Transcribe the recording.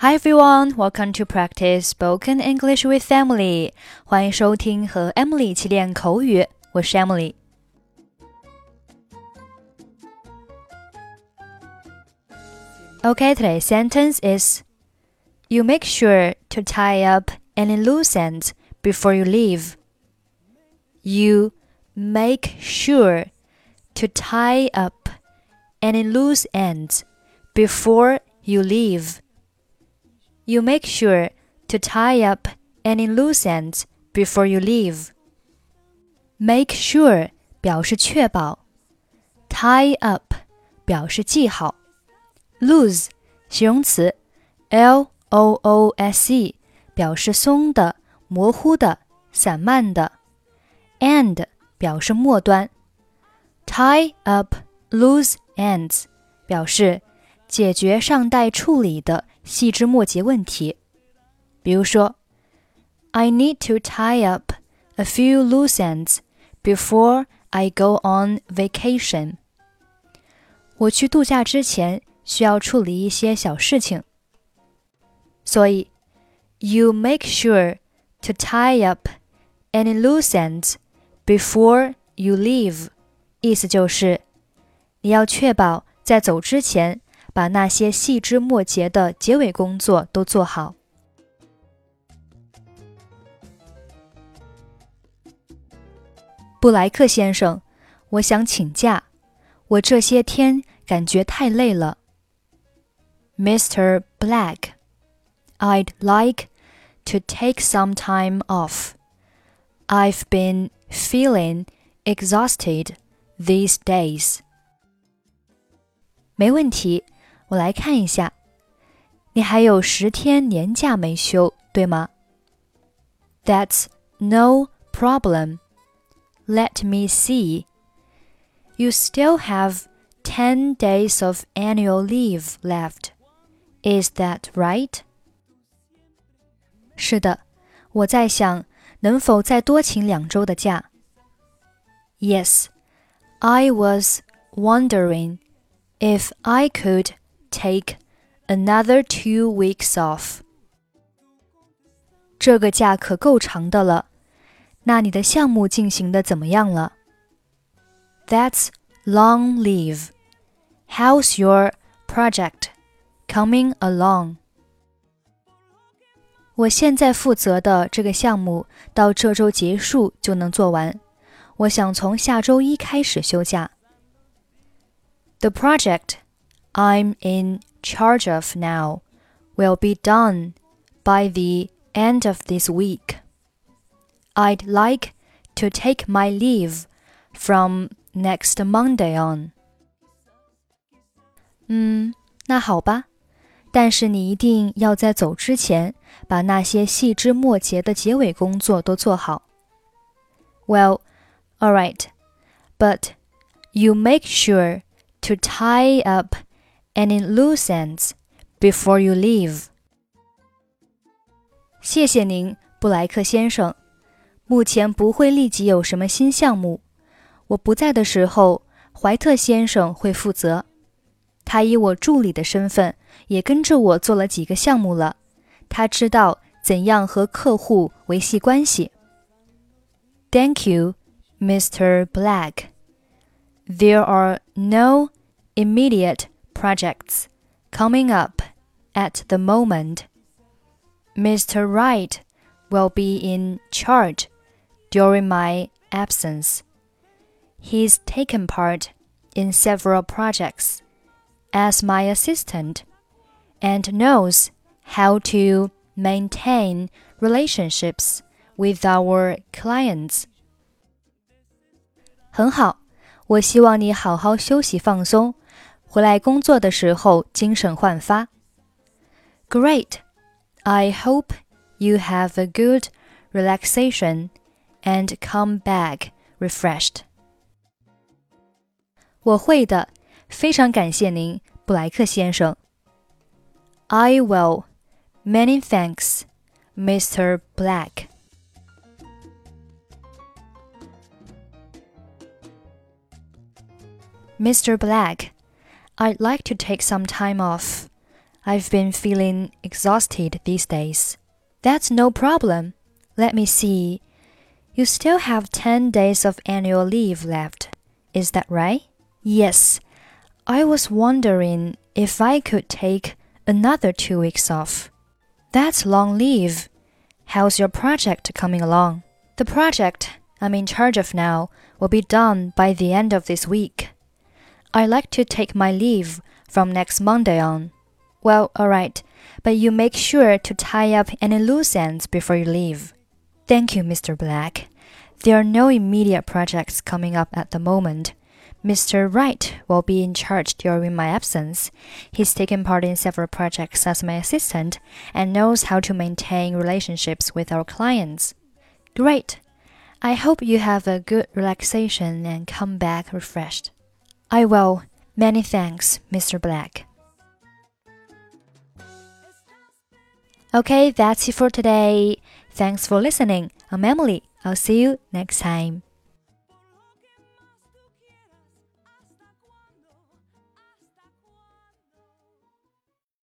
Hi everyone, welcome to practice spoken English with Emily. 欢迎收听和 Emily 一起练口语，我是 Emily。Okay, today's sentence is You make sure to tie up any loose ends before you leave. You make sure to tie up any loose ends before you leave. You make sure to tie up any loose ends before you leave. Make sure 表示确保，tie up 表示系好，loose 形容词，l o o s e 表示松的、模糊的、散漫的，end 表示末端，tie up loose ends 表示解决尚待处理的 细枝末节问题。比如说，I need to tie up a few loose ends before I go on vacation。我去度假之前需要处理一些小事情。所以，you make sure to tie up any loose ends before you leave，意思就是你要确保在走之前 把那些细枝末节的结尾工作都做好。布莱克先生，我想请假，我这些天感觉太累了。Mr. Black, I'd like to take some time off. I've been feeling exhausted these days. 没问题， 我来看一下。你还有十天年假没休，对吗？That's no problem. Let me see. You still have 10 days of annual leave left. Is that right? 是的，我在想能否再多请两周的假。Yes, I was wondering if I could take another two weeks off. 这个假可够长的了。那你的项目进行的怎么样了？That's long leave. How's your project coming along? 我现在负责的这个项目到这周结束就能做完。我想从下周一开始休假。The project I'm in charge of now will be done by the end of this week. I'd like to take my leave from next Monday on. 嗯，那好吧，但是你一定要在走之前把那些细枝末节的结尾工作都做好。Well, all right, but you make sure to tie up any loose ends before you leave. 谢谢您，布莱克先生。目前不会立即有什么新项目。我不在的时候，怀特先生会负责。他以我助理的身份，也跟着我做了几个项目了。他知道怎样和客户维系关系。Thank you, Mr. Black. There are no immediate projects coming up at the moment. Mr. White will be in charge during my absence. He's taken part in several projects as my assistant and knows how to maintain relationships with our clients. 很好，我希望你好好休息放松。回来工作的时候精神焕发。Great! I hope you have a good relaxation and come back refreshed. 我会的，非常感谢您，布莱克先生。I will. Many thanks, Mr. Black. Mr. Black, I'd like to take some time off. I've been feeling exhausted these days. That's no problem. Let me see. You still have 10 days of annual leave left. Is that right? Yes. I was wondering if I could take another two weeks off. That's long leave. How's your project coming along? The project I'm in charge of now will be done by the end of this week. I like to take my leave from next Monday on. Well, alright, but you make sure to tie up any loose ends before you leave. Thank you, Mr. Black. There are no immediate projects coming up at the moment. Mr. White will be in charge during my absence. He's taken part in several projects as my assistant and knows how to maintain relationships with our clients. Great! I hope you have a good relaxation and come back refreshed. I will. Many thanks, Mr. Black. Okay, that's it for today. Thanks for listening. I'm Emily. I'll see you next time.